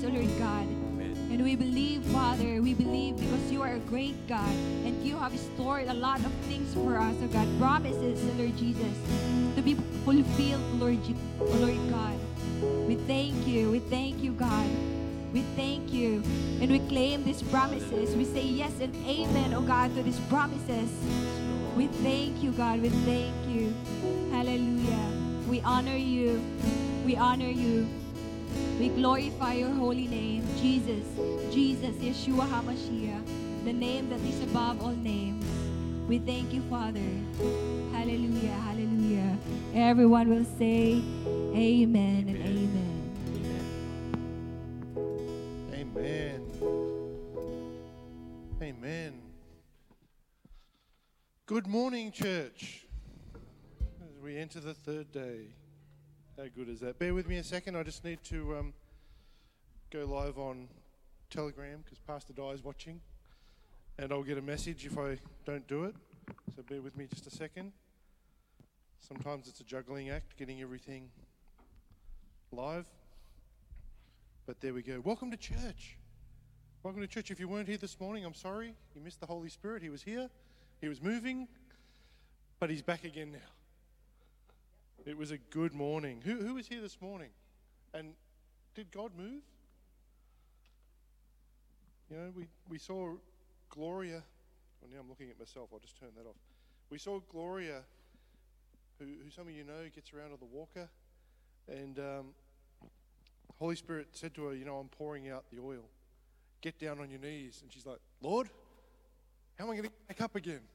destinies, O Lord God. And we believe, Father, we believe because you are a great God and you have stored a lot of things for us, O God. Promises, O Lord Jesus, to be fulfilled, Lord, Je- O Lord God. We thank you. We thank you, God. We thank you. And we claim these promises. We say yes and amen, O God, to these promises. We thank you, God. We thank you. Hallelujah. We honor you. We honor you. We glorify your holy name, Jesus. Jesus, Yeshua HaMashiach, the name that is above all names. We thank you, Father. Hallelujah. Hallelujah. Everyone will say amen and amen. Amen. Amen. Good morning, church. As we enter the third day. How good is that? Bear with me a second. I just need to um, go live on Telegram because Pastor Di is watching. And I'll get a message if I don't do it. So bear with me just a second. Sometimes it's a juggling act getting everything live. But there we go. Welcome to church. Welcome to church. If you weren't here this morning, I'm sorry. You missed the Holy Spirit. He was here, He was moving, but He's back again now. It was a good morning. Who, who was here this morning? And did God move? You know, we, we saw Gloria. Well, now I'm looking at myself. I'll just turn that off. We saw Gloria, who, who some of you know gets around on the walker. And um, Holy Spirit said to her, You know, I'm pouring out the oil. Get down on your knees. And she's like, Lord, how am I going to get back up again?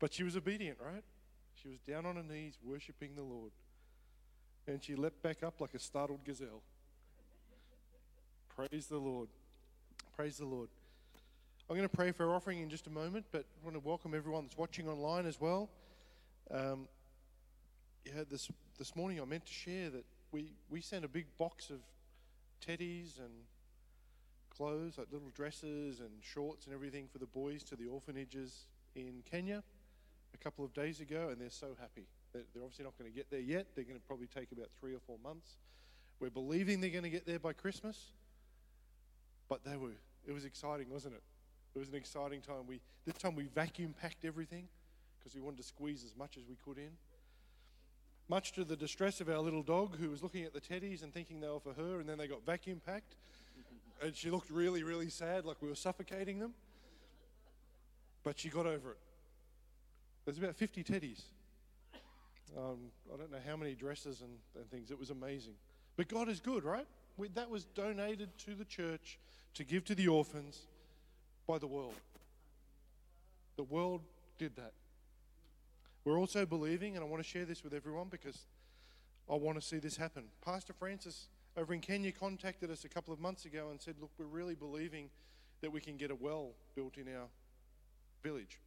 But she was obedient, right? She was down on her knees, worshiping the Lord. And she leapt back up like a startled gazelle. Praise the Lord. Praise the Lord. I'm going to pray for our offering in just a moment, but I want to welcome everyone that's watching online as well. Um, yeah, this this morning I meant to share that we we sent a big box of teddies and clothes, like little dresses and shorts and everything for the boys to the orphanages in Kenya couple of days ago, and they're so happy. They're, they're obviously not going to get there yet. They're going to probably take about three or four months. We're believing they're going to get there by Christmas, but they were. It was exciting, wasn't it? It was an exciting time. We this time we vacuum packed everything because we wanted to squeeze as much as we could in. Much to the distress of our little dog, who was looking at the teddies and thinking they were for her, and then they got vacuum packed, and she looked really, really sad, like we were suffocating them. But she got over it. There's about 50 teddies. Um, I don't know how many dresses and, and things. It was amazing. But God is good, right? We, that was donated to the church to give to the orphans by the world. The world did that. We're also believing, and I want to share this with everyone because I want to see this happen. Pastor Francis over in Kenya contacted us a couple of months ago and said, Look, we're really believing that we can get a well built in our village.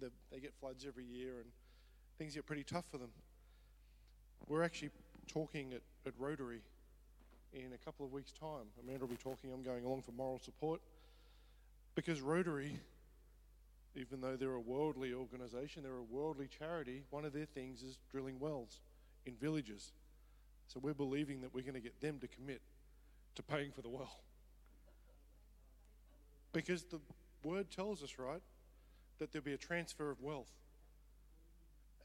They, they get floods every year and things get pretty tough for them. We're actually talking at, at Rotary in a couple of weeks' time. Amanda will be talking, I'm going along for moral support. Because Rotary, even though they're a worldly organisation, they're a worldly charity, one of their things is drilling wells in villages. So we're believing that we're going to get them to commit to paying for the well. Because the word tells us, right, that there'll be a transfer of wealth.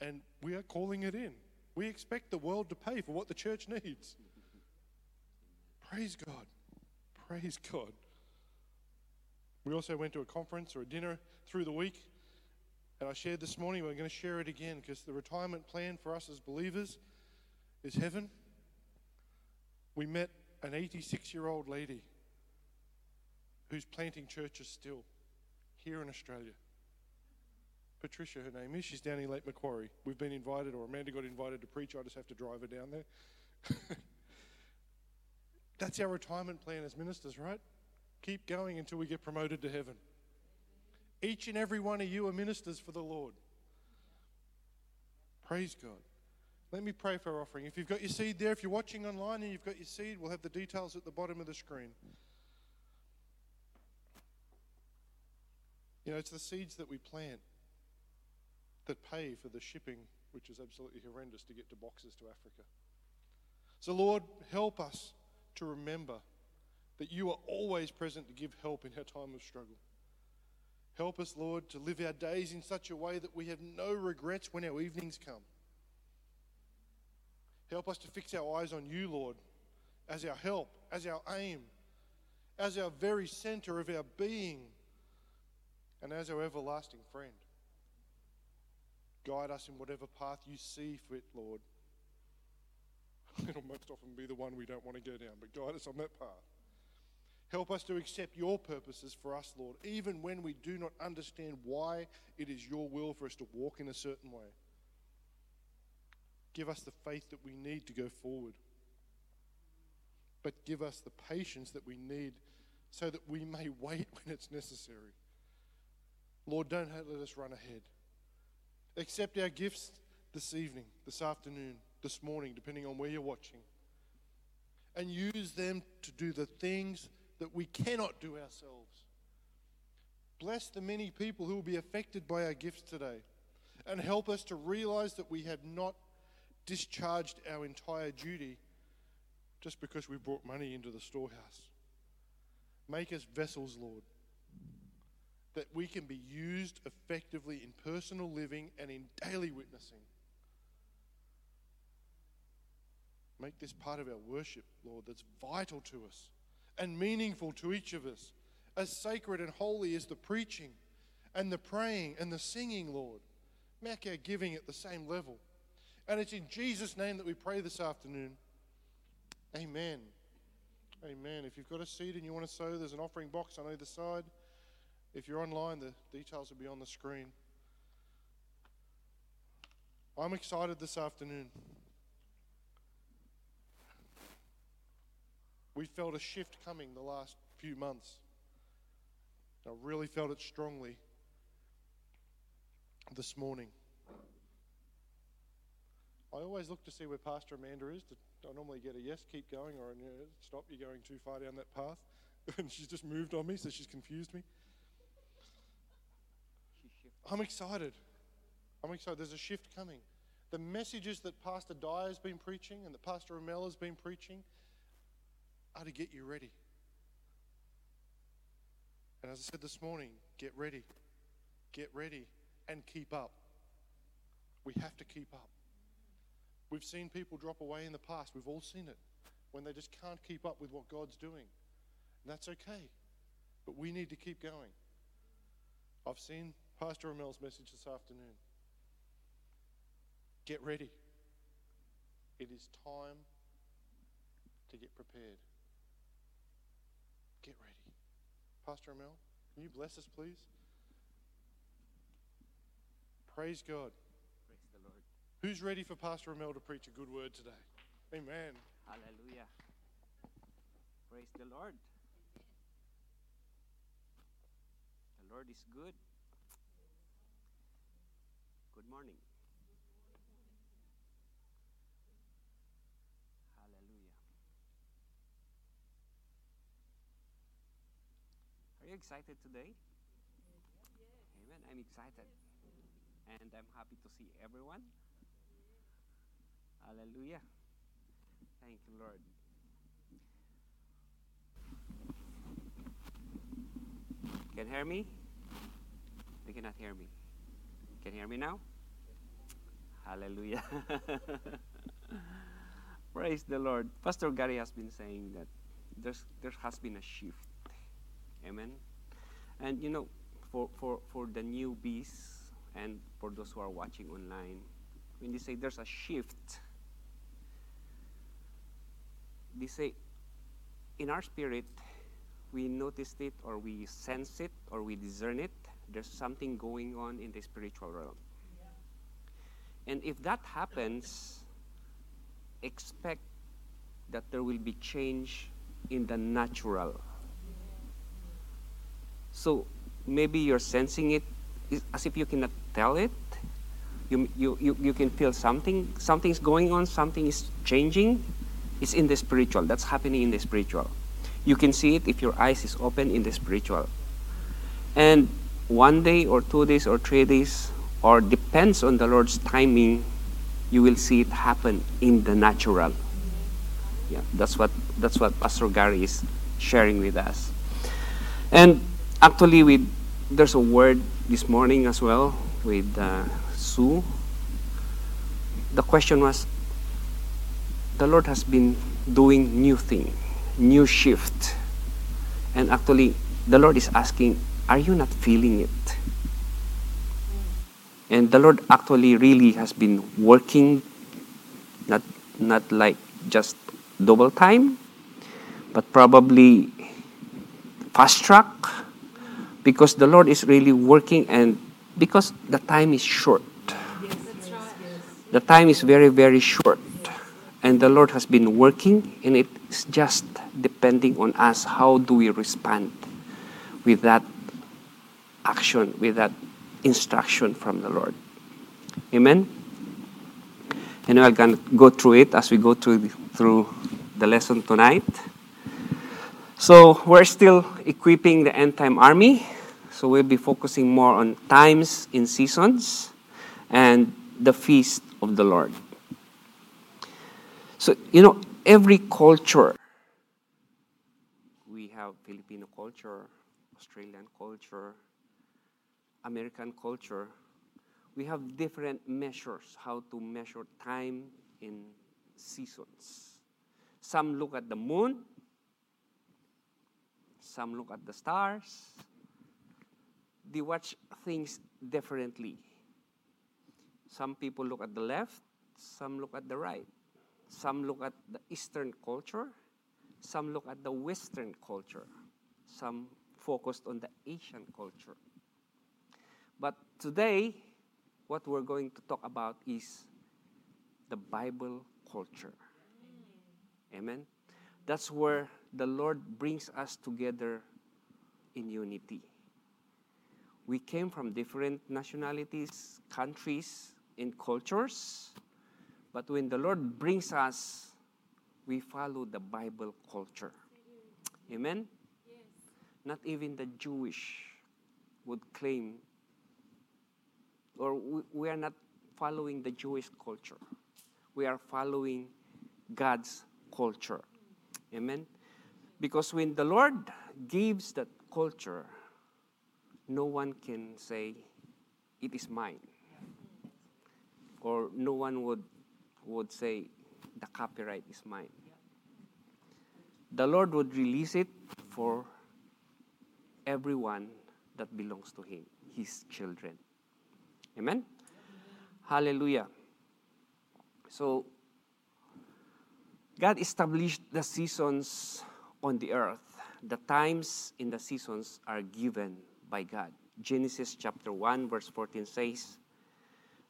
And we are calling it in. We expect the world to pay for what the church needs. Praise God. Praise God. We also went to a conference or a dinner through the week. And I shared this morning, we're going to share it again because the retirement plan for us as believers is heaven. We met an 86 year old lady who's planting churches still here in Australia. Patricia, her name is. She's down in Lake Macquarie. We've been invited, or Amanda got invited to preach. I just have to drive her down there. That's our retirement plan as ministers, right? Keep going until we get promoted to heaven. Each and every one of you are ministers for the Lord. Praise God. Let me pray for our offering. If you've got your seed there, if you're watching online and you've got your seed, we'll have the details at the bottom of the screen. You know, it's the seeds that we plant that pay for the shipping, which is absolutely horrendous to get to boxes to Africa. So, Lord, help us to remember that you are always present to give help in our time of struggle. Help us, Lord, to live our days in such a way that we have no regrets when our evenings come. Help us to fix our eyes on you, Lord, as our help, as our aim, as our very center of our being, and as our everlasting friend. Guide us in whatever path you see fit, Lord. It'll most often be the one we don't want to go down, but guide us on that path. Help us to accept your purposes for us, Lord, even when we do not understand why it is your will for us to walk in a certain way. Give us the faith that we need to go forward. But give us the patience that we need so that we may wait when it's necessary. Lord, don't let us run ahead. Accept our gifts this evening, this afternoon, this morning, depending on where you're watching, and use them to do the things that we cannot do ourselves. Bless the many people who will be affected by our gifts today, and help us to realize that we have not discharged our entire duty just because we brought money into the storehouse. Make us vessels, Lord, that we can be used effectively in personal living and in daily witnessing. Make this part of our worship, Lord, that's vital to us and meaningful to each of us, as sacred and holy as the preaching and the praying and the singing, Lord. Make our giving at the same level. And it's in Jesus' name that we pray this afternoon. Amen. Amen. If you've got a seat and you want to sow, there's an offering box on either side. If you're online, the details will be on the screen. I'm excited this afternoon. We felt a shift coming the last few months. I really felt it strongly this morning. I always look to see where Pastor Amanda is. I normally get a yes, keep going, or a no, stop, you're going too far down that path. and she's just moved on me, so she's confused me. I'm excited. I'm excited. There's a shift coming. The messages that Pastor Dyer has been preaching and that Pastor Ramel has been preaching are to get you ready. And as I said this morning, get ready. Get ready and keep up. We have to keep up. We've seen people drop away in the past. We've all seen it when they just can't keep up with what God's doing. And that's okay. But we need to keep going. I've seen Pastor Ramel's message this afternoon. Get ready. It is time to get prepared. Get ready. Pastor Ramel, can you bless us, please? Praise God. Praise the Lord. Who's ready for Pastor Ramel to preach a good word today? Amen. Hallelujah. Praise the Lord. The Lord is good. Morning. Hallelujah. Are you excited today? Amen. I'm excited. And I'm happy to see everyone. Hallelujah. Thank you, Lord. Can you hear me? They cannot hear me. Can you hear me now? Hallelujah. Praise the Lord. Pastor Gary has been saying that there's, there has been a shift. Amen. And you know, for, for, for the newbies and for those who are watching online, when they say there's a shift, they say in our spirit, we noticed it or we sense it or we discern it. There's something going on in the spiritual realm. And if that happens, expect that there will be change in the natural. So maybe you're sensing it as if you cannot tell it. You, you, you, you can feel something, something's going on, something is changing, it's in the spiritual. That's happening in the spiritual. You can see it if your eyes is open in the spiritual. And one day or two days or three days, or depends on the Lord's timing, you will see it happen in the natural. Yeah, that's what that's what Pastor Gary is sharing with us. And actually, with there's a word this morning as well with uh, Sue. The question was, the Lord has been doing new thing, new shift, and actually, the Lord is asking, are you not feeling it? And the Lord actually really has been working, not not like just double time, but probably fast track, because the Lord is really working and because the time is short. The time is very, very short. And the Lord has been working, and it's just depending on us how do we respond with that action, with that instruction from the Lord. Amen? And we're going to go through it as we go through, through the lesson tonight. So we're still equipping the end time army. So we'll be focusing more on times in seasons and the feast of the Lord. So, you know, every culture, we have Filipino culture, Australian culture, American culture, we have different measures how to measure time in seasons. Some look at the moon, some look at the stars. They watch things differently. Some people look at the left, some look at the right. Some look at the Eastern culture, some look at the Western culture, some focused on the Asian culture. But today, what we're going to talk about is the Bible culture. Amen. That's where the Lord brings us together in unity. We came from different nationalities, countries, and cultures, but when the Lord brings us, we follow the Bible culture. Amen? Not even the Jewish would claim or we, we are not following the Jewish culture. We are following God's culture. Amen? Because when the Lord gives that culture, no one can say, it is mine. Or no one would, would say, the copyright is mine. The Lord would release it for everyone that belongs to Him, His children. Amen? Hallelujah. So, God established the seasons on the earth. The times in the seasons are given by God. Genesis chapter 1, verse 14 says,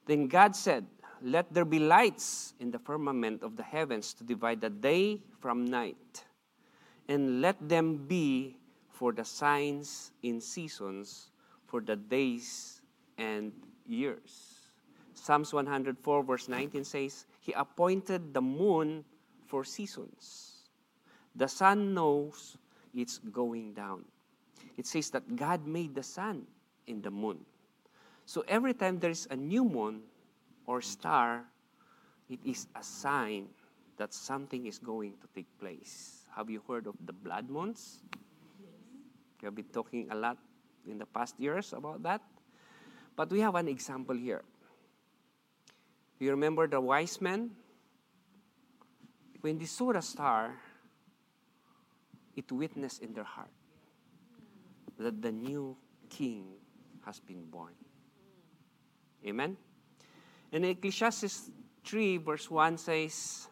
Then God said, Let there be lights in the firmament of the heavens to divide the day from night, and let them be for the signs in seasons, for the days and years. Psalms 104, verse 19 says, He appointed the moon for seasons. The sun knows it's going down. It says that God made the sun in the moon. So every time there is a new moon or star, it is a sign that something is going to take place. Have you heard of the blood moons? We have been talking a lot in the past years about that. But we have an example here. You remember the wise men? When they saw the star, it witnessed in their heart that the new king has been born. Amen? And Ecclesiastes 3, verse 1 says,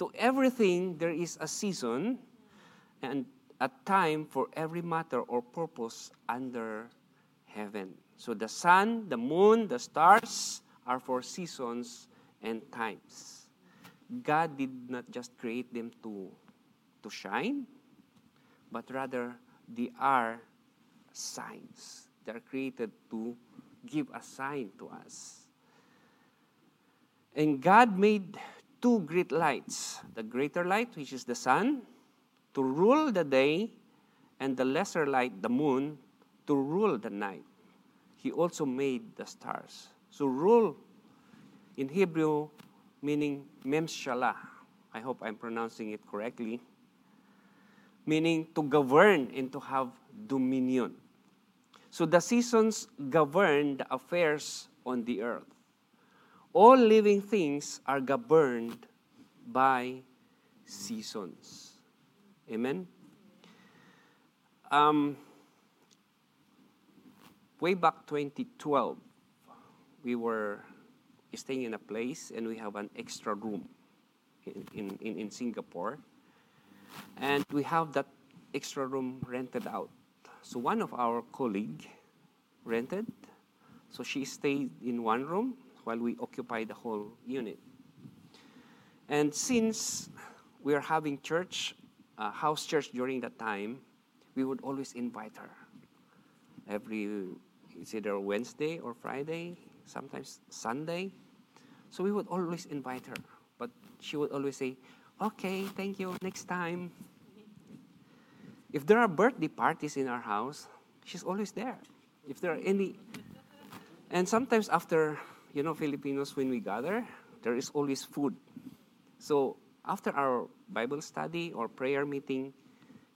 To everything there is a season and a time for every matter or purpose under heaven. So the sun, the moon, the stars are for seasons and times. God did not just create them to, to shine, but rather they are signs. They are created to give a sign to us. And God made two great lights the greater light, which is the sun, to rule the day, and the lesser light, the moon, to rule the night he also made the stars. So rule in Hebrew meaning memshalah. I hope I'm pronouncing it correctly, meaning to govern and to have dominion. So the seasons govern the affairs on the earth. All living things are governed by seasons. Amen? Um, way back 2012, we were staying in a place and we have an extra room in, in, in Singapore. And we have that extra room rented out. So one of our colleague rented. So she stayed in one room while we occupy the whole unit. And since we are having church, uh, house church during that time, we would always invite her. Every, it's either Wednesday or Friday, sometimes Sunday. So we would always invite her. But she would always say, okay, thank you, next time. If there are birthday parties in our house, she's always there. If there are any, and sometimes after, you know, Filipinos, when we gather, there is always food. So after our Bible study or prayer meeting,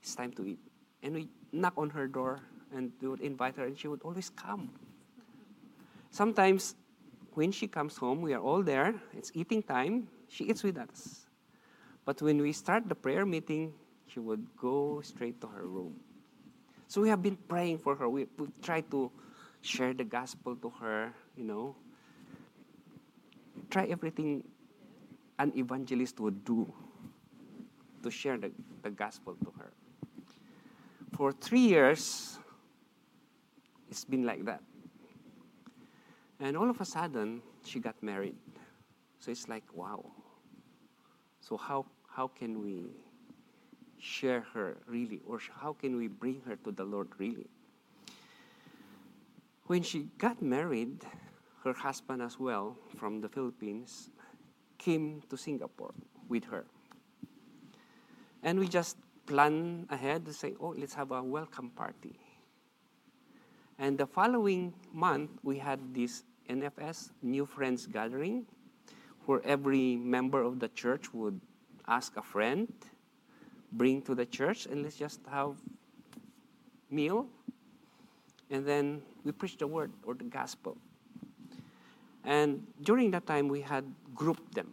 it's time to eat. And we knock on her door and we would invite her, and she would always come. Sometimes when she comes home, we are all there, it's eating time, she eats with us. But when we start the prayer meeting, she would go straight to her room. So we have been praying for her. We, we try to share the gospel to her, you know. Try everything an evangelist would do to share the, the gospel to her. For three years, it's been like that. And all of a sudden, she got married. So it's like, wow. So how, how can we share her really? Or how can we bring her to the Lord really? When she got married, her husband as well from the Philippines came to Singapore with her. And we just plan ahead to say, oh, let's have a welcome party. And the following month, we had this NFS, New Friends Gathering, where every member of the church would ask a friend, bring to the church, and let's just have meal. And then we preach the word or the gospel. And during that time, we had grouped them.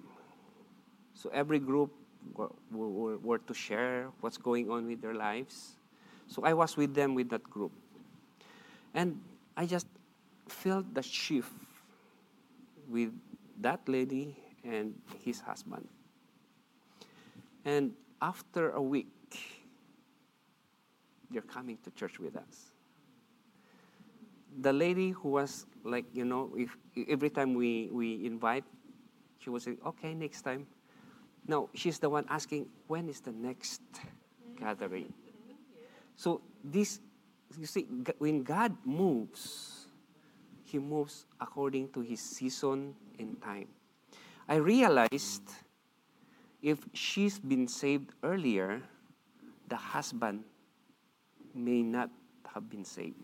So every group were, were, were to share what's going on with their lives. So I was with them with that group. And I just felt the shift with that lady and his husband. And after a week, they're coming to church with us. The lady who was like, you know, if every time we, we invite, she was say, okay, next time. No, she's the one asking, when is the next gathering? So this, you see, when God moves, He moves according to His season and time. I realized if she's been saved earlier, the husband may not have been saved.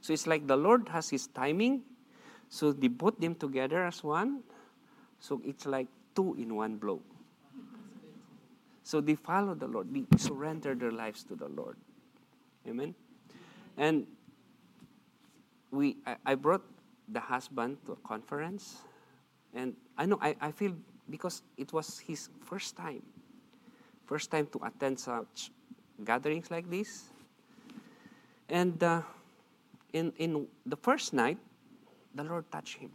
So it's like the Lord has His timing, so they put them together as one. So it's like two in one blow. So they follow the Lord, they surrender their lives to the Lord. Amen. And we, I, brought the husband to a conference, and I know I, I feel because it was his first time, first time to attend such gatherings like this. And uh, in, in the first night, the Lord touched him.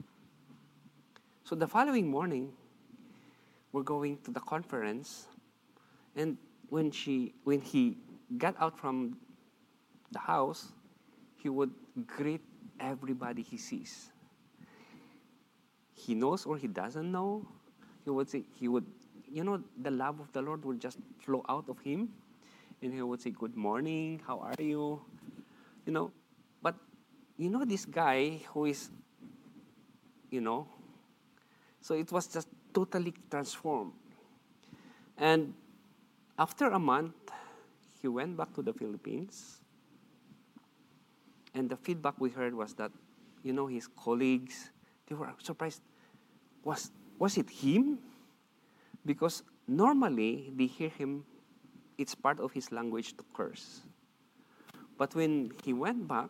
So the following morning, we're going to the conference, and when she when he got out from the house, he would greet everybody he sees. He knows or he doesn't know, he would say he would you know the love of the lord would just flow out of him and he would say good morning how are you? You know but you know this guy who is you know so it was just totally transformed. And after a month he went back to the philippines and the feedback we heard was that you know his colleagues they were surprised was was it him? Because normally they hear him, it's part of his language to curse. But when he went back,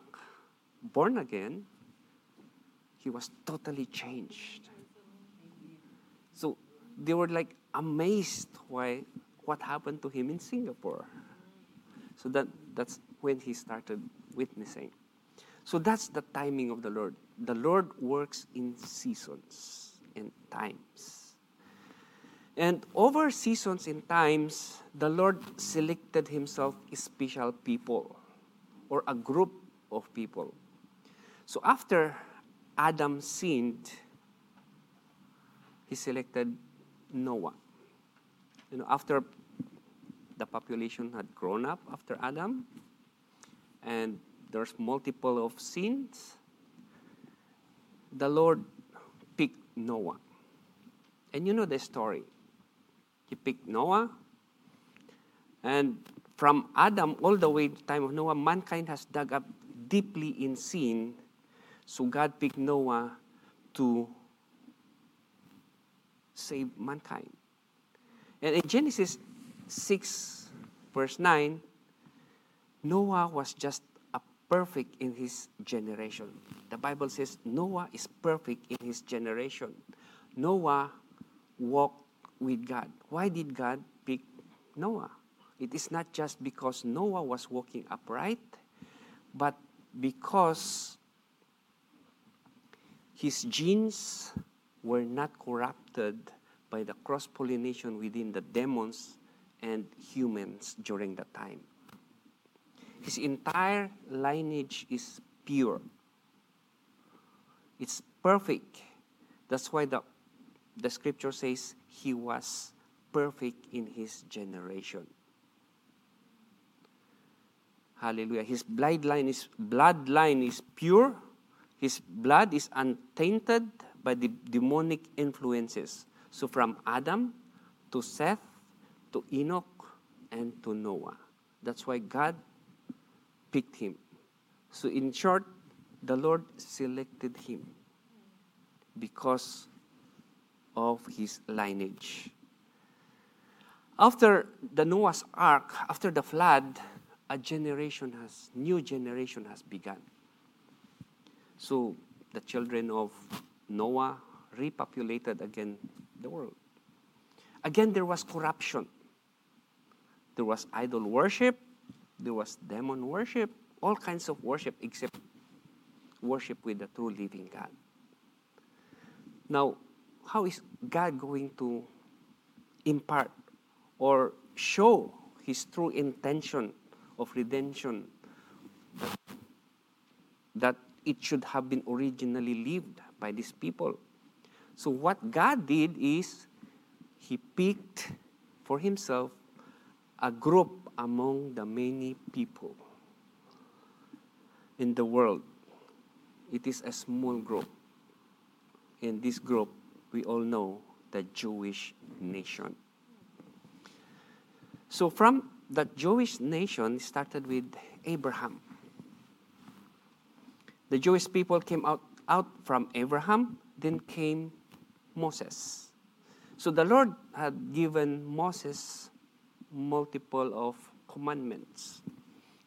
born again, he was totally changed. So they were like amazed why what happened to him in Singapore. So that, that's when he started witnessing. So that's the timing of the Lord. The Lord works in seasons and times. And over seasons and times, the Lord selected himself special people or a group of people. So after Adam sinned, he selected Noah. You know, after the population had grown up after Adam, and there's multiple of sins, the Lord picked Noah. And you know the story. He picked Noah, and from Adam all the way to the time of Noah, mankind has dug up deeply in sin. So God picked Noah to save mankind. And in Genesis 6, verse 9, Noah was just perfect in his generation. The Bible says Noah is perfect in his generation. Noah walked with God. Why did God pick Noah? It is not just because Noah was walking upright, but because his genes were not corrupted by the cross pollination within the demons and humans during that time. His entire lineage is pure. It's perfect. That's why the, the scripture says he was perfect in his generation. Hallelujah. His bloodline is bloodline is pure. His blood is untainted by the demonic influences. So from Adam to Seth to Enoch and to Noah. That's why God picked him. So in short, the Lord selected him because of his lineage. After the Noah's ark, after the flood, a generation has, new generation has begun. So the children of Noah repopulated again the world. Again, there was corruption. There was idol worship, there was demon worship, all kinds of worship except worship with the true living God. Now, how is God going to impart or show his true intention of redemption that, it should have been originally lived by these people. So, what God did is He picked for Himself a group among the many people in the world. It is a small group. In this group, we all know the Jewish nation. So, from the Jewish nation started with Abraham. The Jewish people came out, out from Abraham, then came Moses. So the Lord had given Moses multiple of commandments,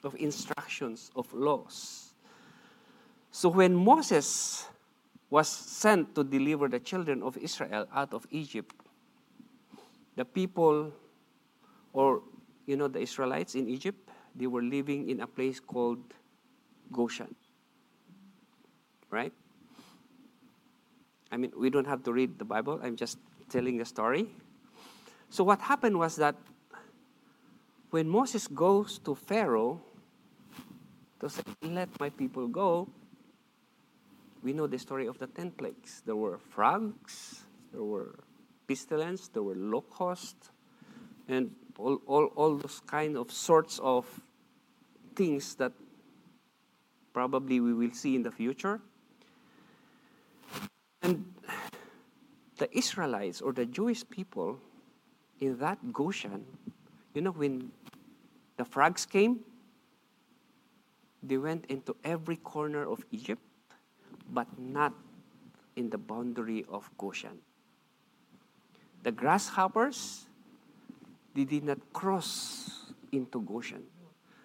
of instructions, of laws. So when Moses was sent to deliver the children of Israel out of Egypt, the people or you know, the Israelites in Egypt, they were living in a place called Goshen. Right? I mean, we don't have to read the Bible. I'm just telling the story. So, what happened was that when Moses goes to Pharaoh to say, Let my people go, we know the story of the ten plagues. There were frogs, there were pestilence, there were locusts, and all, all, all those kind of sorts of things that probably we will see in the future. And the Israelites or the Jewish people in that Goshen, you know, when the frogs came, they went into every corner of Egypt, but not in the boundary of Goshen. the grasshoppers, they did not cross into Goshen.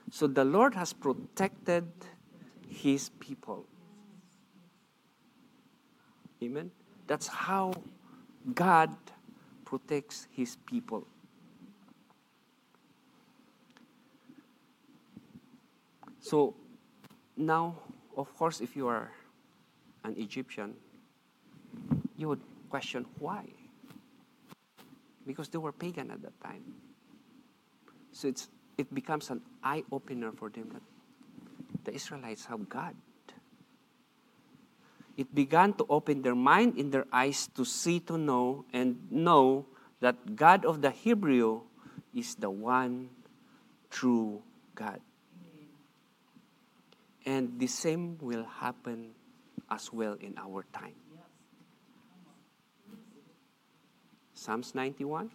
So the Lord has protected his people. Amen. That's how God protects his people. So now, of course, if you are an Egyptian, you would question why. Because they were pagan at that time. So it's, it becomes an eye opener for them that the Israelites have God. It began to open their mind in their eyes to see, to know, and know that God of the Hebrew is the one true God. And the same will happen as well in our time. Psalms 91.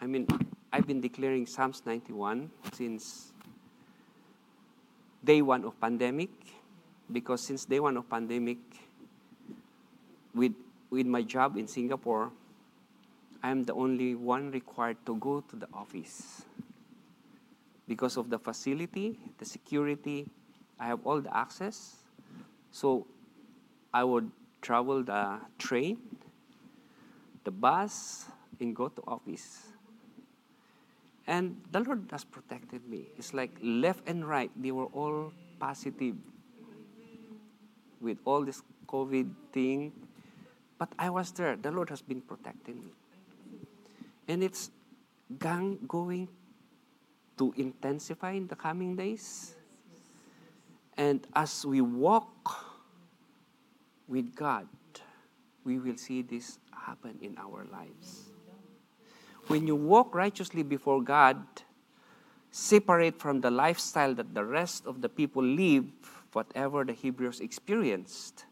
I mean, I've been declaring Psalms 91 since day one of pandemic, because since day one of pandemic, with with my job in Singapore, I am the only one required to go to the office. Because of the facility, the security, I have all the access. So I would travel the train, the bus, and go to office. And the Lord has protected me. It's like left and right, they were all positive with all this COVID thing. But I was there. The Lord has been protecting me. And it's gang going to intensify in the coming days. And as we walk with God, we will see this happen in our lives. When you walk righteously before God, separate from the lifestyle that the rest of the people live, whatever the Hebrews experienced,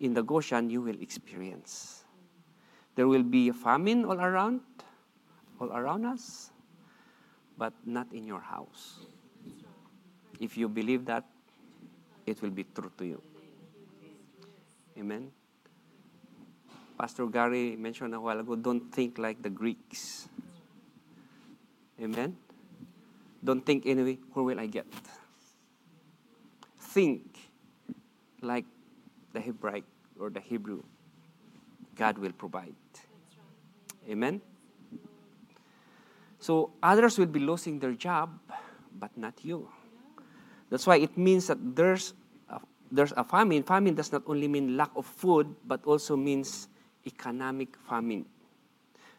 in the Goshen you will experience. There will be a famine all around, all around us, but not in your house. If you believe that, it will be true to you. Amen. Pastor Gary mentioned a while ago don't think like the Greeks. Amen. Don't think anyway, where will I get? Think like the Hebraic or the Hebrew. God will provide. Amen. So others will be losing their job, but not you. That's why it means that there's a, there's a famine. Famine does not only mean lack of food, but also means economic famine.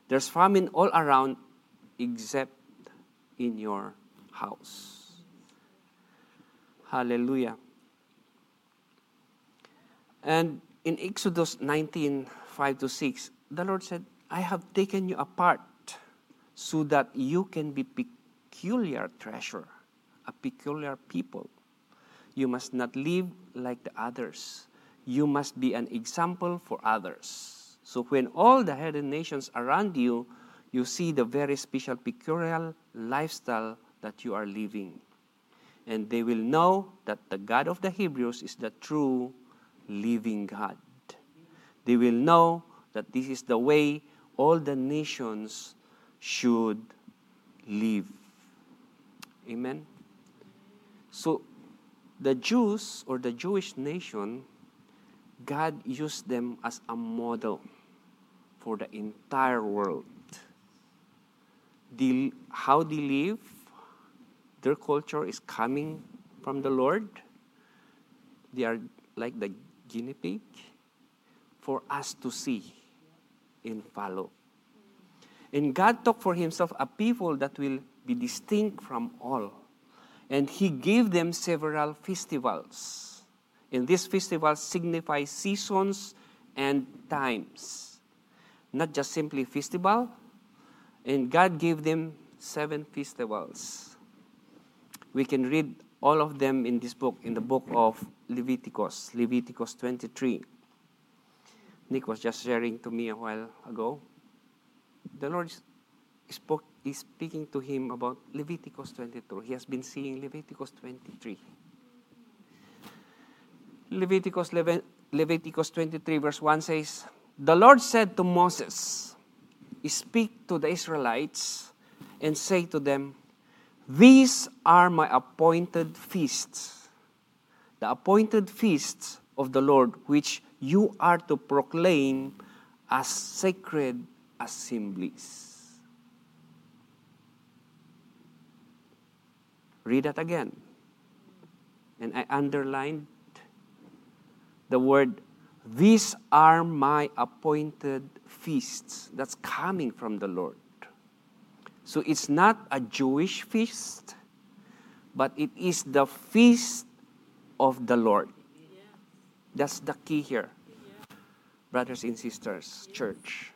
There's famine all around except in your house. Hallelujah. And in Exodus 19 5 to 6, the Lord said, I have taken you apart so that you can be peculiar treasure, a peculiar people. You must not live like the others. You must be an example for others. So when all the heathen nations around you, you see the very special, peculiar lifestyle that you are living. And they will know that the God of the Hebrews is the true living God. They will know that this is the way all the nations should live. Amen. So the Jews or the Jewish nation, God used them as a model for the entire world. They, how they live, their culture is coming from the Lord. They are like the guinea pig for us to see and follow. And God took for himself a people that will be distinct from all. And he gave them several festivals. And these festivals signify seasons and times. Not just simply festival. And God gave them seven festivals. We can read all of them in this book, in the book of Leviticus, Leviticus 23. Nick was just sharing to me a while ago. The Lord spoke, is speaking to him about Leviticus 22. He has been seeing Leviticus 23. Leviticus, Leviticus 23, verse 1 says, the Lord said to Moses, Speak to the Israelites and say to them, These are my appointed feasts, the appointed feasts of the Lord, which you are to proclaim as sacred assemblies. Read that again. And I underlined the word, These are my appointed feasts. That's coming from the Lord. So it's not a Jewish feast, but it is the feast of the Lord. That's the key here. Brothers and sisters, church.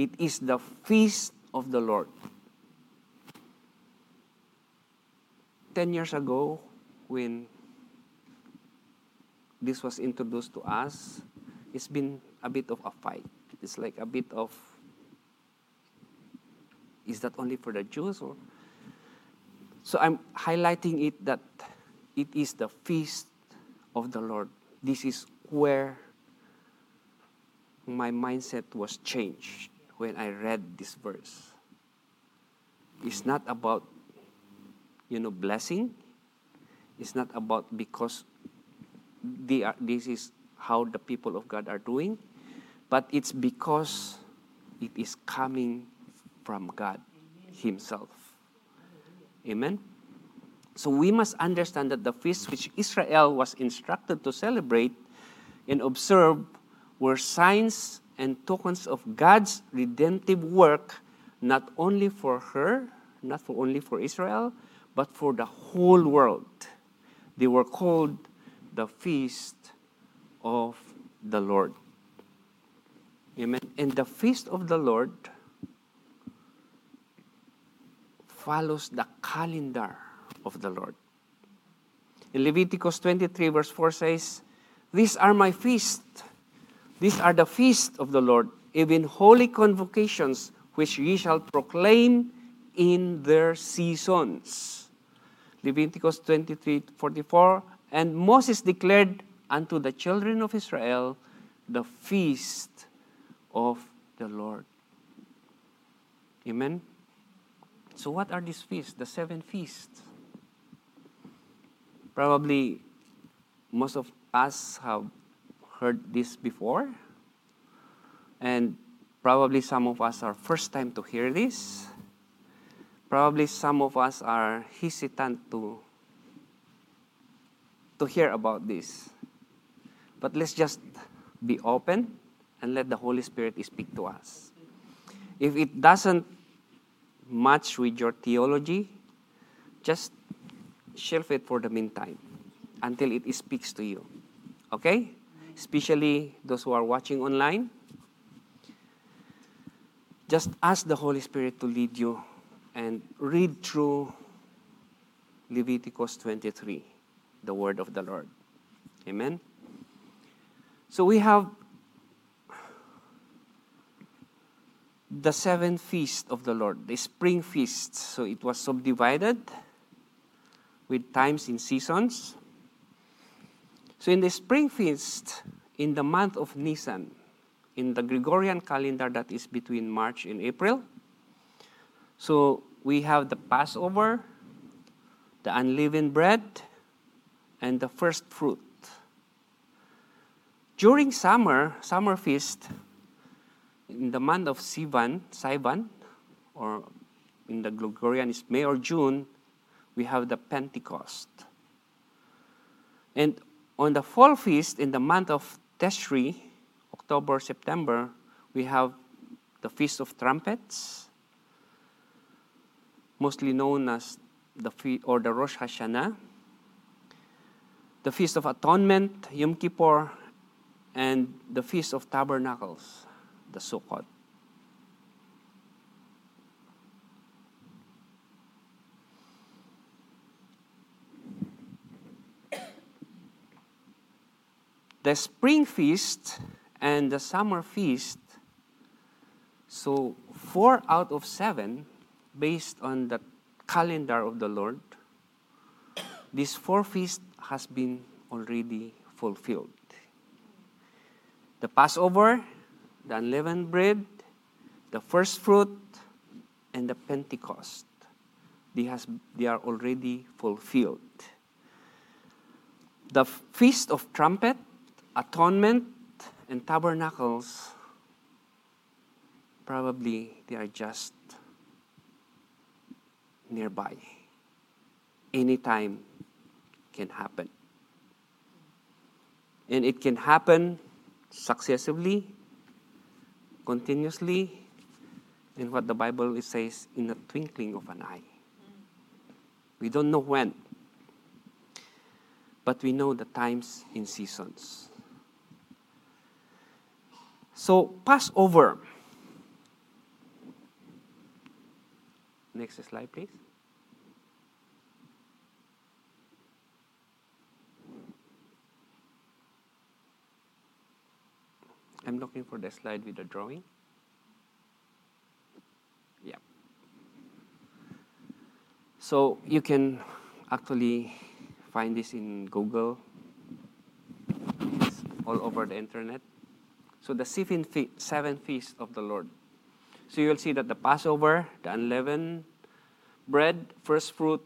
It is the feast of the Lord. Ten years ago, when this was introduced to us, it's been a bit of a fight. It's like a bit of is that only for the Jews or so I'm highlighting it that it is the feast of the Lord. This is where my mindset was changed when I read this verse. It's not about you know blessing. It's not about because they are, this is how the people of God are doing, but it's because it is coming from God Himself. Amen? So we must understand that the feasts which Israel was instructed to celebrate and observe were signs and tokens of God's redemptive work, not only for her, not for only for Israel, but for the whole world. They were called the feast of the Lord. Amen. And the feast of the Lord follows the calendar of the Lord. In Leviticus 23, verse 4 says, These are my feasts. These are the feasts of the Lord, even holy convocations, which ye shall proclaim in their seasons. Leviticus 23, 44, And Moses declared unto the children of Israel the feast of the Lord. Amen. So, what are these feasts? The seven feasts. Probably most of us have heard this before, and probably some of us are first time to hear this. Probably some of us are hesitant to to hear about this. But let's just be open and let the Holy Spirit speak to us. If it doesn't match with your theology, just shelf it for the meantime until it speaks to you. Okay? Especially those who are watching online. Just ask the Holy Spirit to lead you and read through Leviticus 23, the word of the Lord. Amen? So we have the seven feasts of the Lord, the spring feasts. So it was subdivided with times in seasons. So in the spring feast, in the month of Nisan, in the Gregorian calendar that is between March and April, so we have the Passover, the unleavened bread, and the first fruit. During summer, summer feast, in the month of Sivan, Sivan, or in the Gregorian is May or June, we have the Pentecost. And on the fall feast in the month of Tishri, October, September, we have the Feast of Trumpets, mostly known as the feast or the Rosh Hashanah, the Feast of Atonement, Yom Kippur, and the Feast of Tabernacles, the Sukkot. The spring feast and the summer feast, so four out of seven, based on the calendar of the Lord, this four feast has been already fulfilled. The Passover, the unleavened bread, the first fruit, and the Pentecost. They, has, they are already fulfilled. The Feast of Trumpet, Atonement, and Tabernacles, probably they are just nearby. Anytime can happen. And it can happen successively, continuously, and what the Bible says, in the twinkling of an eye. We don't know when, but we know the times in seasons. So, Passover. Next slide, please. I'm looking for the slide with the drawing. Yeah. So you can actually find this in Google. It's all over the internet. So the seven, fe- seven feasts of the Lord. So you'll see that the Passover, the unleavened bread, first fruit,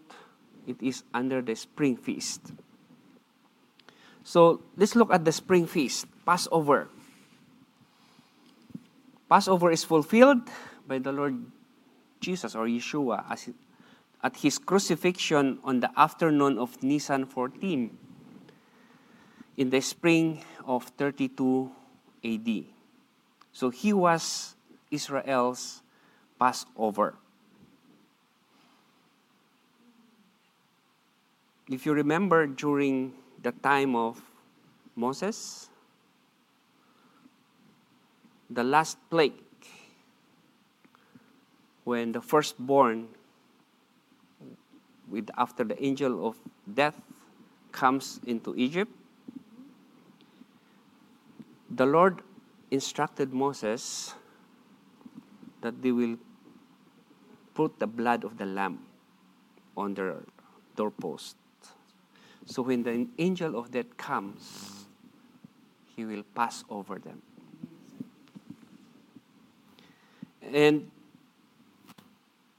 it is under the spring feast. So let's look at the spring feast, Passover. Passover is fulfilled by the Lord Jesus or Yeshua as at his crucifixion on the afternoon of Nisan 14 in the spring of 32 AD. So he was Israel's Passover. If you remember during the time of Moses, the last plague, when the firstborn, with after the angel of death comes into Egypt, the Lord instructed Moses that they will put the blood of the lamb on their doorpost. So when the angel of death comes, he will pass over them. And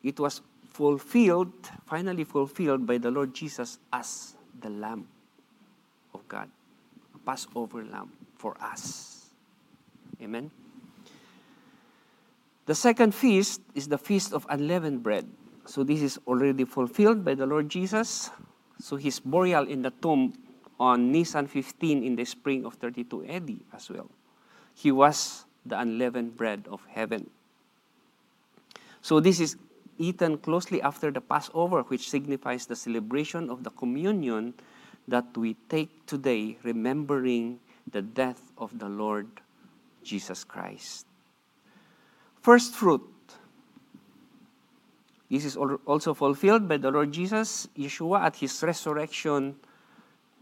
it was fulfilled, finally fulfilled by the Lord Jesus as the Lamb of God, Passover Lamb for us. Amen. The second feast is the feast of unleavened bread. So this is already fulfilled by the Lord Jesus. So his burial in the tomb on Nisan 15 in the spring of 32 AD as well. He was the unleavened bread of heaven. So this is eaten closely after the Passover, which signifies the celebration of the communion that we take today, remembering the death of the Lord Jesus Christ. First fruit. This is also fulfilled by the Lord Jesus, Yeshua, at his resurrection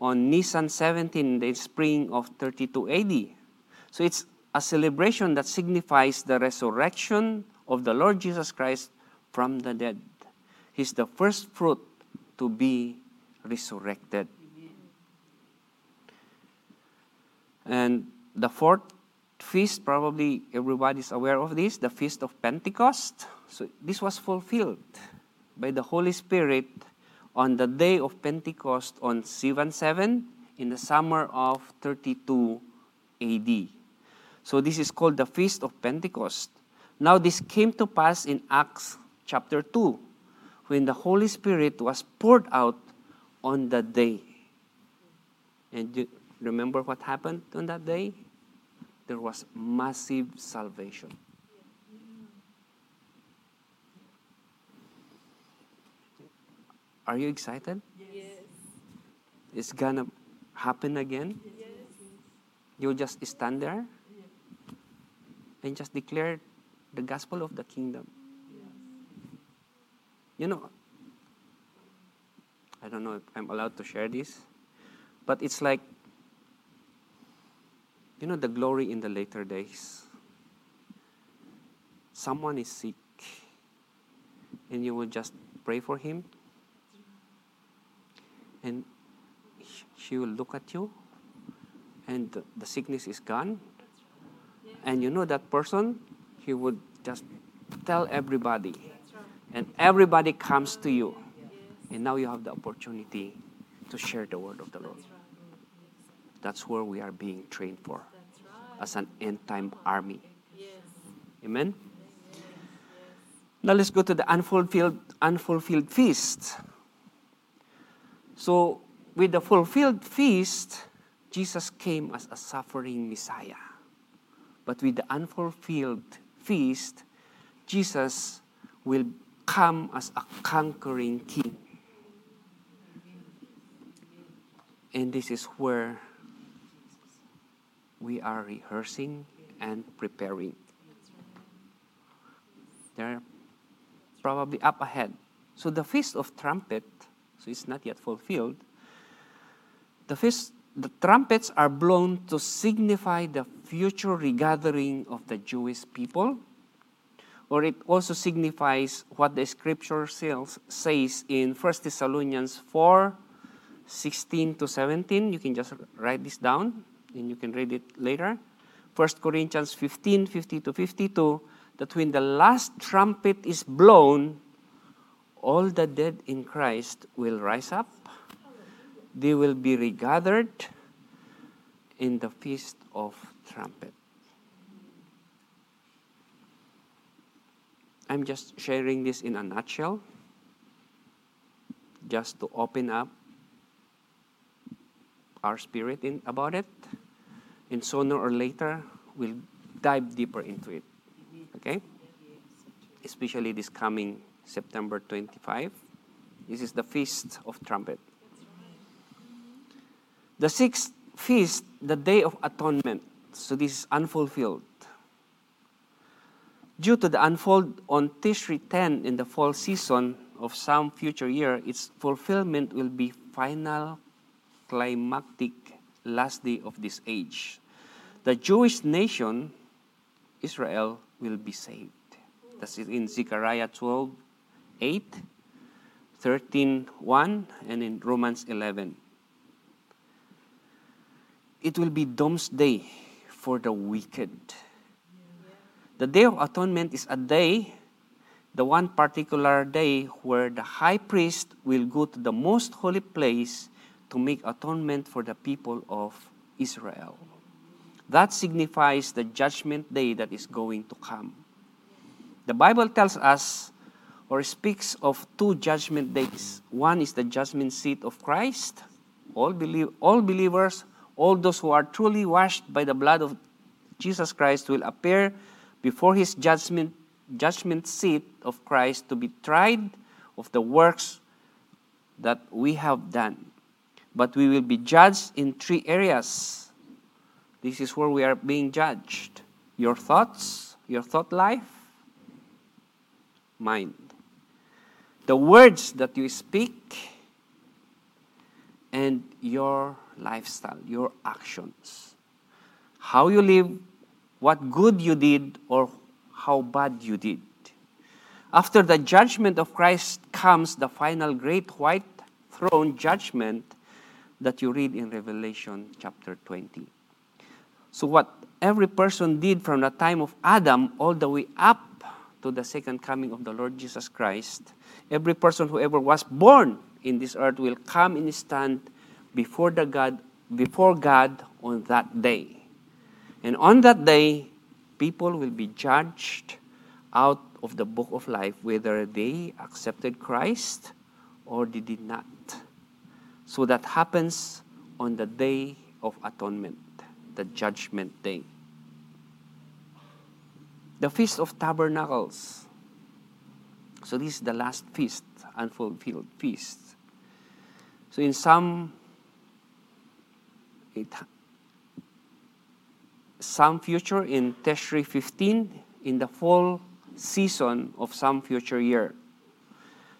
on Nisan 17 in the spring of 32 AD. So it's a celebration that signifies the resurrection of the Lord Jesus Christ from the dead. He's the first fruit to be resurrected. And the fourth feast, probably everybody's aware of this, the Feast of Pentecost. So this was fulfilled by the Holy Spirit on the day of Pentecost on 7 7 in the summer of 32 AD. So this is called the Feast of Pentecost. Now, this came to pass in Acts chapter 2 when the Holy Spirit was poured out on that day. And remember what happened on that day? There was massive salvation. Are you excited? Yes. It's gonna happen again? Yes. You just stand there and just declare the gospel of the kingdom. You know, I don't know if I'm allowed to share this, but it's like, you know, the glory in the later days. Someone is sick, and you will just pray for him, and she will look at you, and the, the sickness is gone, and you know that person, he would just tell everybody. And everybody comes to you. And now you have the opportunity to share the word of the Lord. That's where we are being trained for as an end time army. Amen? Now let's go to the unfulfilled, unfulfilled feast. So, with the fulfilled feast, Jesus came as a suffering Messiah. But with the unfulfilled feast, Jesus will come as a conquering king. And this is where we are rehearsing and preparing. They're probably up ahead. So the Feast of Trumpet, so it's not yet fulfilled. The feast, the trumpets are blown to signify the future regathering of the Jewish people, or it also signifies what the scripture says, in 1 Thessalonians 4 16 to 17. You can just write this down and you can read it later. 1 Corinthians 15 50 to 52 that when the last trumpet is blown, all the dead in Christ will rise up. They will be regathered in the feast of trumpet. I'm just sharing this in a nutshell, just to open up our spirit in about it, and sooner or later we'll dive deeper into it. Okay? Especially this coming September 25. This is the Feast of Trumpet. The sixth feast, the Day of Atonement. So this is unfulfilled. Due to the unfold on Tishri 10 in the fall season of some future year, its fulfillment will be final climactic last day of this age. The Jewish nation, Israel, will be saved. That's in Zechariah 12, 8, 13, 1, and in Romans 11. It will be doomsday for the wicked. The Day of Atonement is a day, the one particular day where the high priest will go to the most holy place to make atonement for the people of Israel. That signifies the judgment day that is going to come. The Bible tells us or speaks of two judgment days. One is the judgment seat of Christ. All, believe, all believers, all those who are truly washed by the blood of Jesus Christ will appear before his judgment, judgment seat of Christ to be tried of the works that we have done. But we will be judged in three areas. This is where we are being judged your thoughts, your thought life, mind. The words that you speak, and your lifestyle, your actions. How you live, what good you did, or how bad you did. After the judgment of Christ comes the final great white throne judgment that you read in Revelation chapter 20. So, what every person did from the time of Adam all the way up to the second coming of the Lord Jesus Christ, every person who ever was born in this earth will come and stand before the God before God on that day. And on that day, people will be judged out of the book of life whether they accepted Christ or they did not. So that happens on the day of atonement, the judgment day. The Feast of Tabernacles. So this is the last feast, unfulfilled feast. So in some it, some future in Tishri 15 in the fall season of some future year.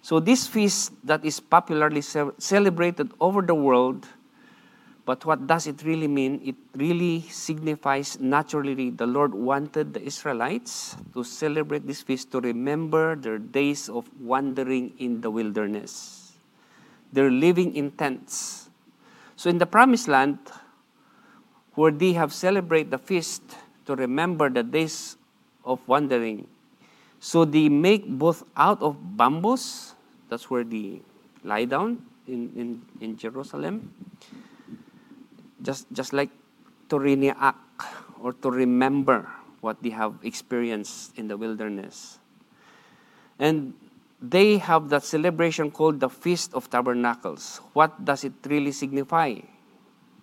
So this feast that is popularly ce- celebrated over the world, but what does it really mean? It really signifies naturally the Lord wanted the Israelites to celebrate this feast to remember their days of wandering in the wilderness. They're living in tents. So in the promised land, where they have celebrated the feast to remember the days of wandering. So they make both out of bamboos, that's where they lie down in, in, in Jerusalem, just, just like to reenact or to remember what they have experienced in the wilderness. And they have that celebration called the Feast of Tabernacles. What does it really signify?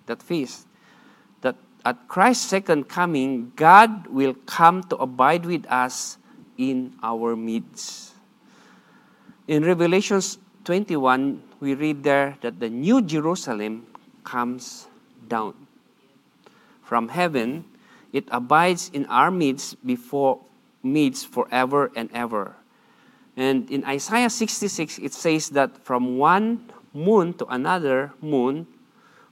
That feast. That at Christ's second coming, God will come to abide with us in our midst. In Revelations 21, we read there that the new Jerusalem comes down from heaven. It abides in our midst before midst forever and ever. And in Isaiah 66, it says that from one moon to another moon,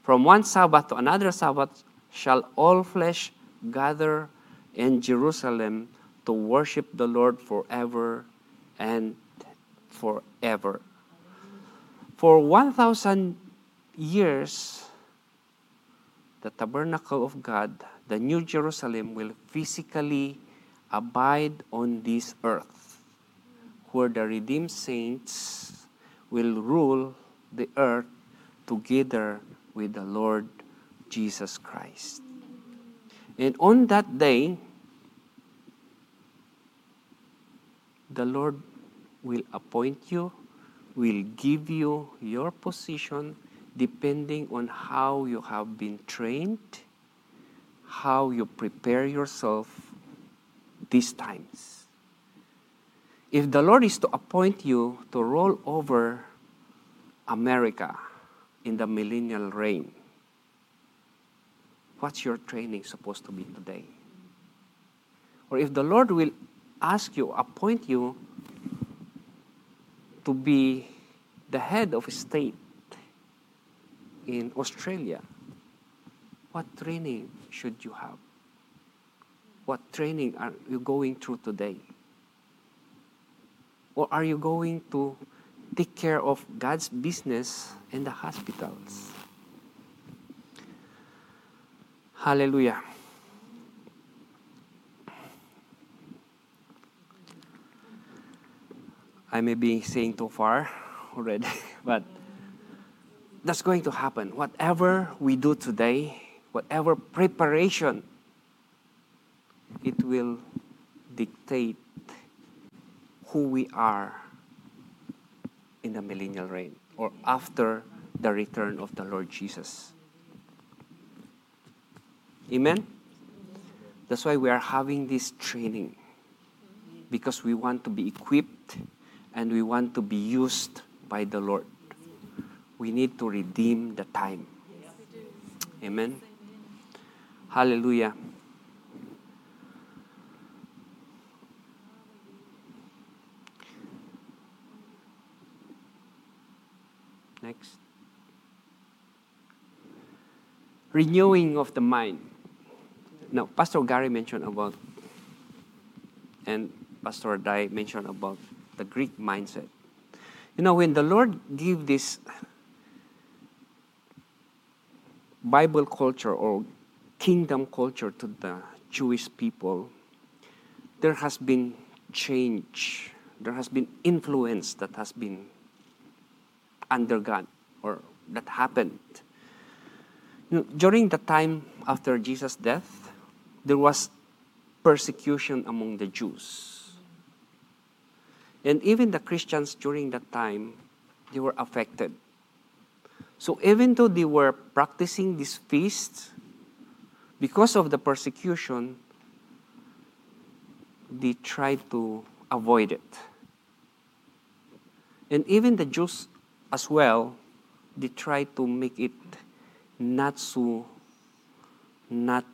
from one Sabbath to another Sabbath, shall all flesh gather in Jerusalem to worship the Lord forever and forever. For 1,000 years, the tabernacle of God, the New Jerusalem, will physically abide on this earth, where the redeemed saints will rule the earth together with the Lord Jesus Christ. And on that day, the Lord will appoint you, will give you your position depending on how you have been trained, how you prepare yourself these times. If the Lord is to appoint you to roll over America in the millennial reign, what's your training supposed to be today? Or if the Lord will ask you, appoint you to be the head of a state in Australia, what training should you have? What training are you going through today? Or are you going to take care of God's business in the hospitals? Hallelujah. I may be saying too far already, but that's going to happen. Whatever we do today, whatever preparation, it will dictate who we are in the millennial reign or after the return of the Lord Jesus. Amen? That's why we are having this training because we want to be equipped and we want to be used by the Lord. We need to redeem the time. Amen. Hallelujah. Next. Renewing of the mind. Now, Pastor Gary mentioned about, and Pastor Dai mentioned about the Greek mindset. You know, when the Lord gave this Bible culture or kingdom culture to the Jewish people, there has been change. There has been influence that has been undergone or that happened. You know, during the time after Jesus' death, there was persecution among the Jews. And even the Christians during that time, they were affected. So even though they were practicing this feast, because of the persecution, they tried to avoid it. And even the Jews as well, they tried to make it not so, not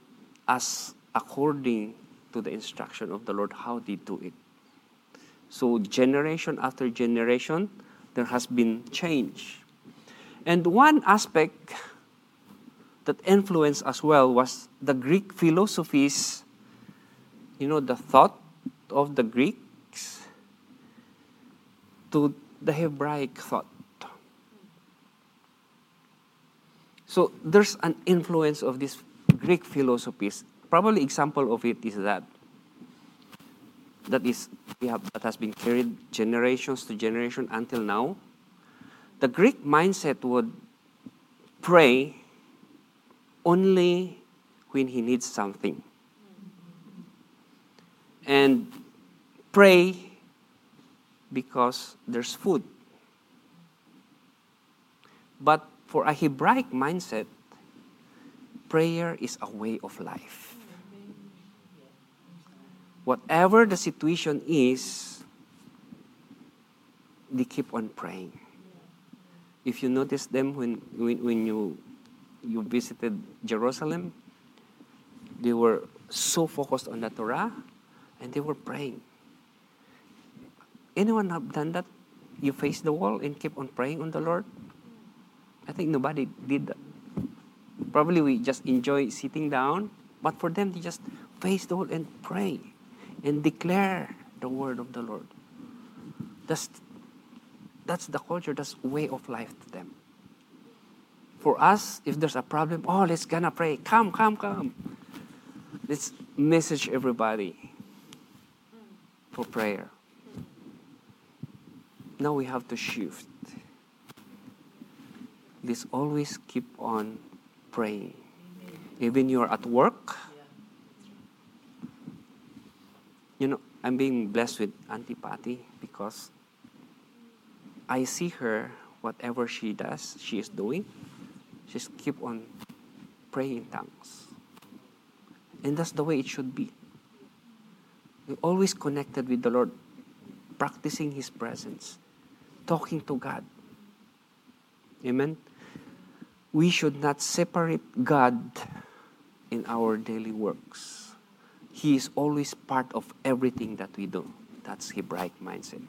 as according to the instruction of the Lord, how they do it. So, generation after generation, there has been change. And one aspect that influenced as well was the Greek philosophies, you know, the thought of the Greeks to the Hebraic thought. So there's an influence of these Greek philosophies, probably example of it is that that is we have that has been carried generations to generation until now. The Greek mindset would pray only when he needs something. And pray because there's food. But for a Hebraic mindset, prayer is a way of life. Whatever the situation is, they keep on praying. If you notice them when, when, when you, you visited Jerusalem, they were so focused on the Torah and they were praying. Anyone have done that? You face the wall and keep on praying on the Lord? I think nobody did that. Probably we just enjoy sitting down, but for them, they just face the wall and pray and declare the word of the Lord. That's, that's the culture, that's way of life to them. For us, if there's a problem, oh, let's gonna pray. Come, come, come. Let's message everybody for prayer. Now we have to shift. Let's always keep on praying. Even you're at work, you know, I'm being blessed with antipathy because I see her, whatever she does, she is doing, she's keep on praying in tongues. And that's the way it should be. We're always connected with the Lord, practicing His presence, talking to God. Amen. We should not separate God in our daily works. He is always part of everything that we do. That's Hebraic mindset.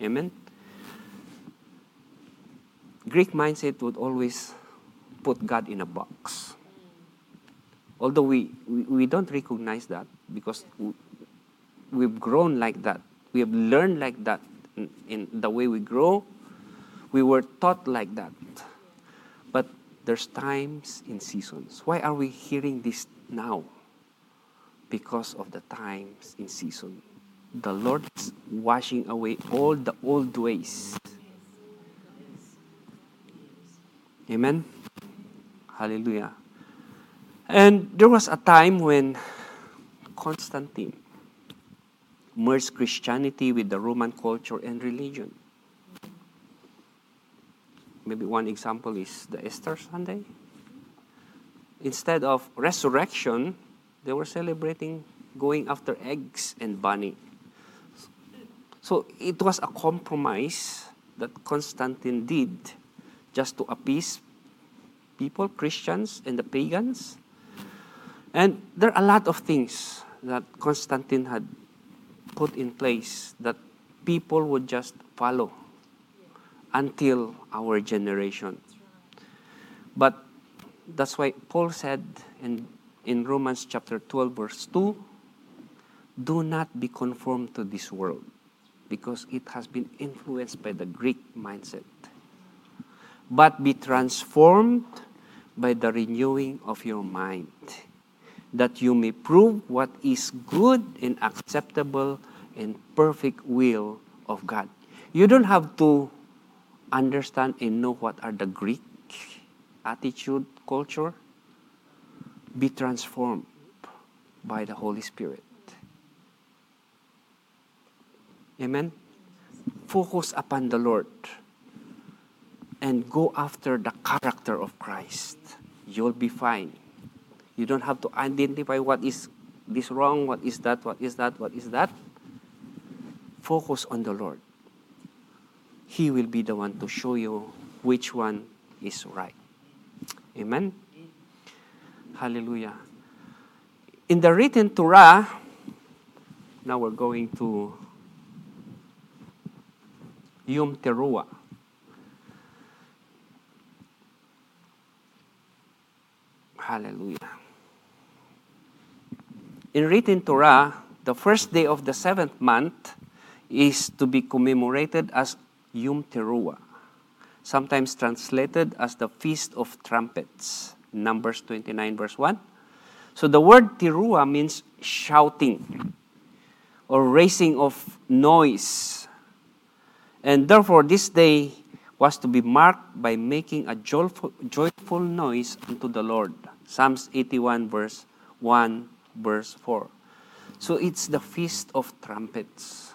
Amen. Greek mindset would always put God in a box. Although we, we, we don't recognize that because we've grown like that. We have learned like that in, in the way we grow. We were taught like that. But there's times in seasons. Why are we hearing this now? Because of the times in season. The Lord is washing away all the old ways. Amen. Hallelujah. And there was a time when Constantine merged Christianity with the Roman culture and religion. Maybe one example is the Easter Sunday. Instead of resurrection, they were celebrating going after eggs and bunny. So it was a compromise that Constantine did just to appease people, Christians and the pagans. And there are a lot of things that Constantine had put in place that people would just follow until our generation. But that's why Paul said in, in Romans chapter 12, verse 2 do not be conformed to this world because it has been influenced by the Greek mindset, but be transformed by the renewing of your mind that you may prove what is good and acceptable and perfect will of God. You don't have to understand and know what are the Greek attitude, culture. Be transformed by the Holy Spirit. Amen. Focus upon the Lord and go after the character of Christ. You'll be fine. You don't have to identify what is this wrong, what is that, what is that, what is that. Focus on the Lord. He will be the one to show you which one is right. Amen? Hallelujah. In the written Torah, now we're going to Yom Teruah. Hallelujah. In written Torah, the first day of the seventh month is to be commemorated as Yom Teruah, sometimes translated as the Feast of Trumpets, Numbers 29, verse 1. So the word Teruah means shouting or raising of noise. And therefore, this day was to be marked by making a joyful, joyful noise unto the Lord. Psalms 81, verse 1, verse 4. So it's the Feast of Trumpets.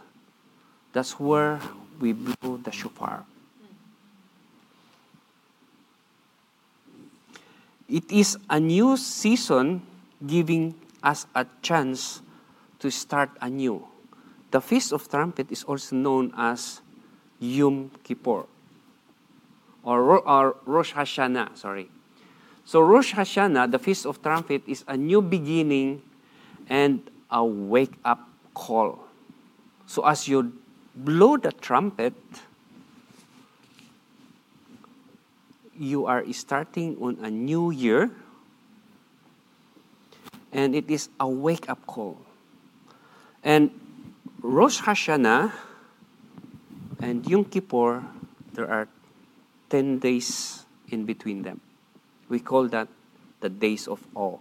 That's where we blow the shofar. It is a new season giving us a chance to start anew. The Feast of Trumpet is also known as Yom Kippur or, or Rosh Hashanah, sorry. So Rosh Hashanah, the Feast of Trumpet, is a new beginning and a wake up call. So as you blow the trumpet, you are starting on a new year and it is a wake up call. And Rosh Hashanah and Yom Kippur, there are 10 days in between them. We call that the days of awe.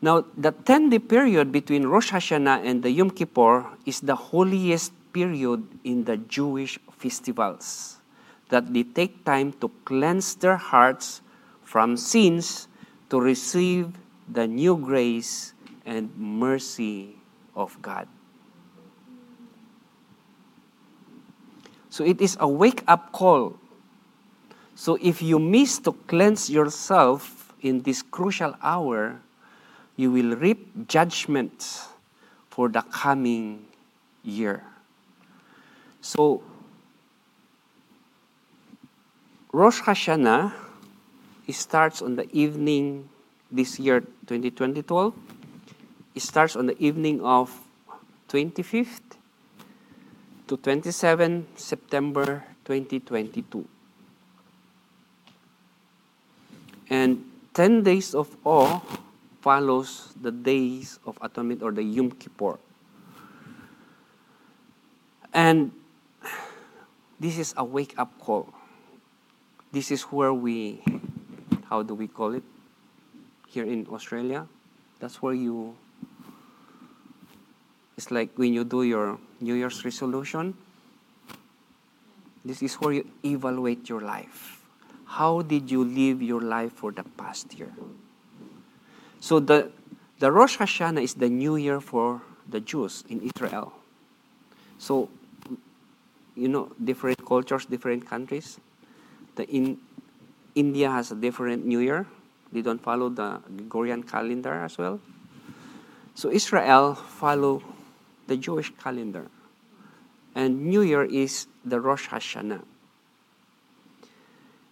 Now, the 10 day period between Rosh Hashanah and the Yom Kippur is the holiest period in the Jewish festivals that they take time to cleanse their hearts from sins to receive the new grace and mercy of God. So it is a wake up call. So if you miss to cleanse yourself in this crucial hour, you will reap judgment for the coming year. So, Rosh Hashanah starts on the evening this year, 2012. It starts on the evening of 25th to 27 September 2022. And 10 days of awe follows the days of atonement or the Yom Kippur. And this is a wake up call. This is where we, how do we call it? Here in Australia, that's where you, it's like when you do your New Year's resolution, this is where you evaluate your life. How did you live your life for the past year? So the, the Rosh Hashanah is the new year for the Jews in Israel. So, you know, different cultures, different countries. The in India has a different New Year. They don't follow the Gregorian calendar as well. So Israel follow the Jewish calendar. And New Year is the Rosh Hashanah.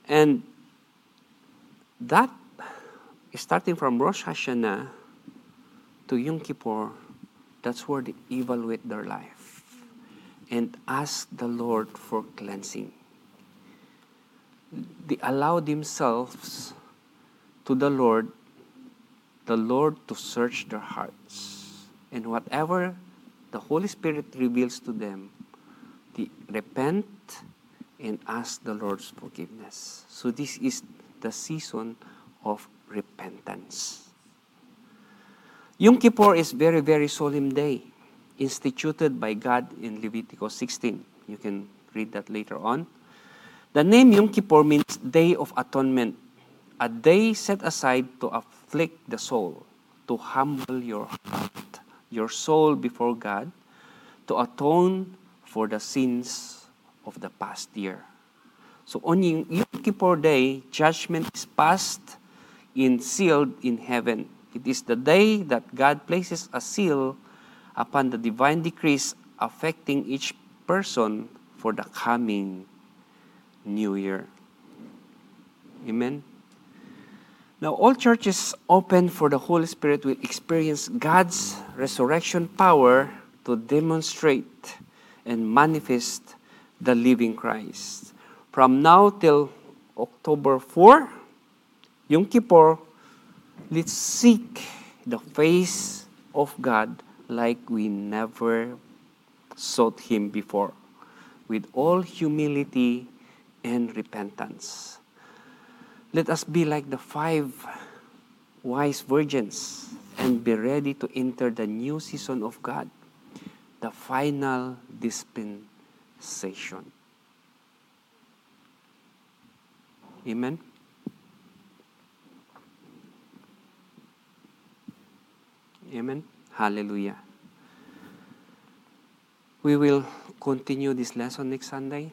And that starting from Rosh Hashanah to Yom Kippur, that's where they evaluate their life and ask the Lord for cleansing. They allow themselves to the Lord, the Lord to search their hearts. And whatever the Holy Spirit reveals to them, they repent and ask the Lord's forgiveness. So this is the season of repentance. Yom Kippur is very, very solemn day, instituted by God in Leviticus 16. You can read that later on. The name Yom Kippur means Day of Atonement, a day set aside to afflict the soul, to humble your heart, your soul before God, to atone for the sins of the past year. So on Yom Kippur Day, judgment is passed in sealed in heaven. It is the day that God places a seal upon the divine decrees affecting each person for the coming new year. Amen. Now, all churches open for the Holy Spirit will experience God's resurrection power to demonstrate and manifest the living Christ. From now till October 4, Yom Kippur, let's seek the face of God like we never sought Him before, with all humility and repentance. Let us be like the five wise virgins and be ready to enter the new season of God, the final dispensation. Amen. Amen. Hallelujah. We will continue this lesson next Sunday.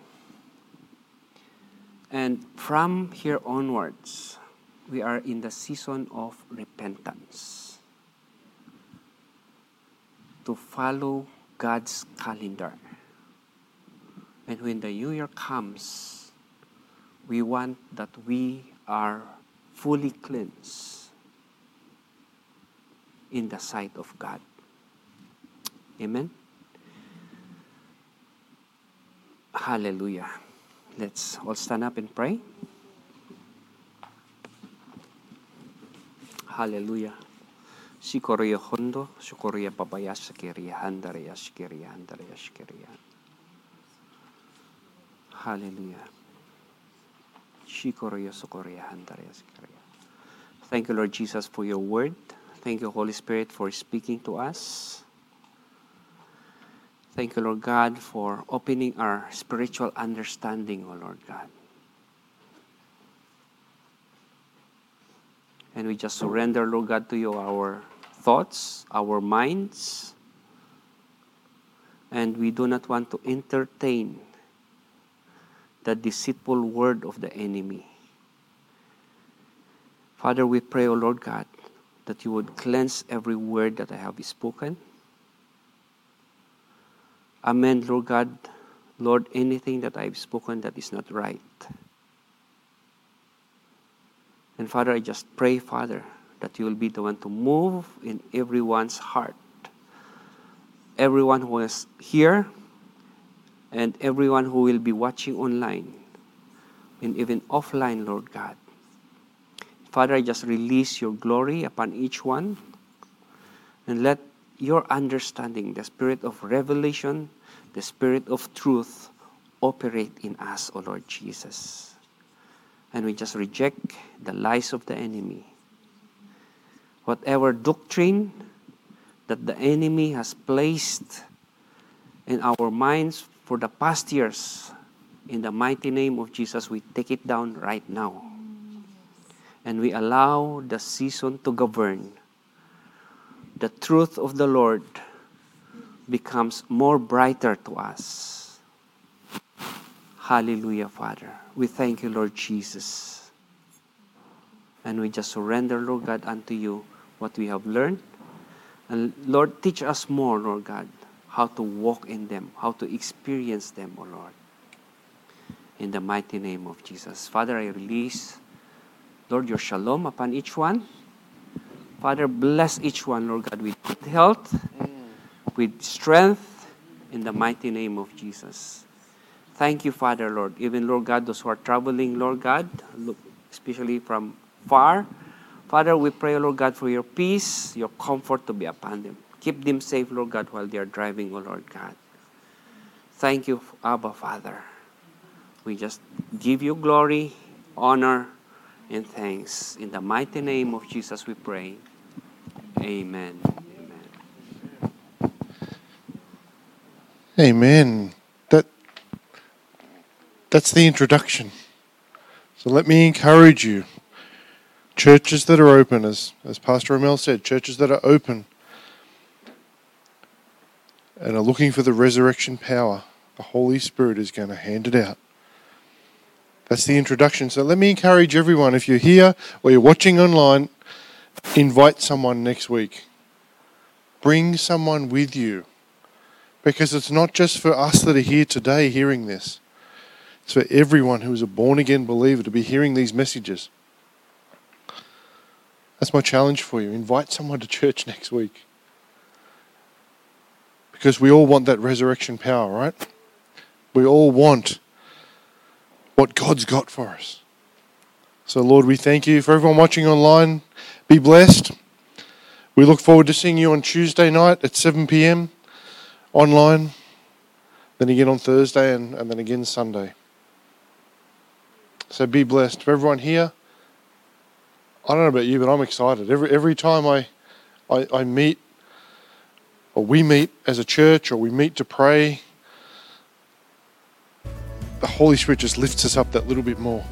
And from here onwards, we are in the season of repentance to follow God's calendar. And when the new year comes, we want that we are fully cleansed in the sight of God. Amen. Hallelujah. Let's all stand up and pray. Hallelujah. Shikoria hondo, shikoria papaya shakiria handaria shikiria handaria shikiria. Hallelujah. Thank you, Lord Jesus, for your word. Thank you, Holy Spirit, for speaking to us. Thank you, Lord God, for opening our spiritual understanding, O oh Lord God. And we just surrender, Lord God, to you our thoughts, our minds. And we do not want to entertain the deceitful word of the enemy. Father, we pray, O Lord God, that you would cleanse every word that I have spoken. Amen, Lord God. Lord, anything that I've spoken that is not right. And Father, I just pray, Father, that you will be the one to move in everyone's heart. Everyone who is here and everyone who will be watching online and even offline, Lord God. Father, I just release your glory upon each one and let your understanding, the spirit of revelation, the spirit of truth, operate in us, O Lord Jesus. And we just reject the lies of the enemy. Whatever doctrine that the enemy has placed in our minds for the past years, in the mighty name of Jesus, we take it down right now and we allow the season to govern, the truth of the Lord becomes more brighter to us. Hallelujah, Father. We thank you, Lord Jesus. And we just surrender, Lord God, unto you what we have learned. And Lord, teach us more, Lord God, how to walk in them, how to experience them, O oh Lord. In the mighty name of Jesus. Father, I release Lord, your shalom upon each one. Father, bless each one, Lord God, with good health, with strength, in the mighty name of Jesus. Thank you, Father, Lord. Even, Lord God, those who are traveling, Lord God, especially from far. Father, we pray, Lord God, for your peace, your comfort to be upon them. Keep them safe, Lord God, while they are driving, O Lord God. Thank you, Abba, Father. We just give you glory, honor, and thanks. In the mighty name of Jesus we pray. Amen. Amen. Amen. That that's the introduction. So let me encourage you. Churches that are open, as, as Pastor Amel said, churches that are open and are looking for the resurrection power, the Holy Spirit is going to hand it out. That's the introduction. So let me encourage everyone if you're here or you're watching online, invite someone next week. Bring someone with you. Because it's not just for us that are here today hearing this, it's for everyone who is a born again believer to be hearing these messages. That's my challenge for you. Invite someone to church next week. Because we all want that resurrection power, right? We all want what God's got for us. So, Lord, we thank you for everyone watching online. Be blessed. We look forward to seeing you on Tuesday night at 7 p.m. online, then again on Thursday, and, and then again Sunday. So be blessed. For everyone here, I don't know about you, but I'm excited. Every every time I, I, I meet, or we meet as a church, or we meet to pray, the Holy Spirit just lifts us up that little bit more.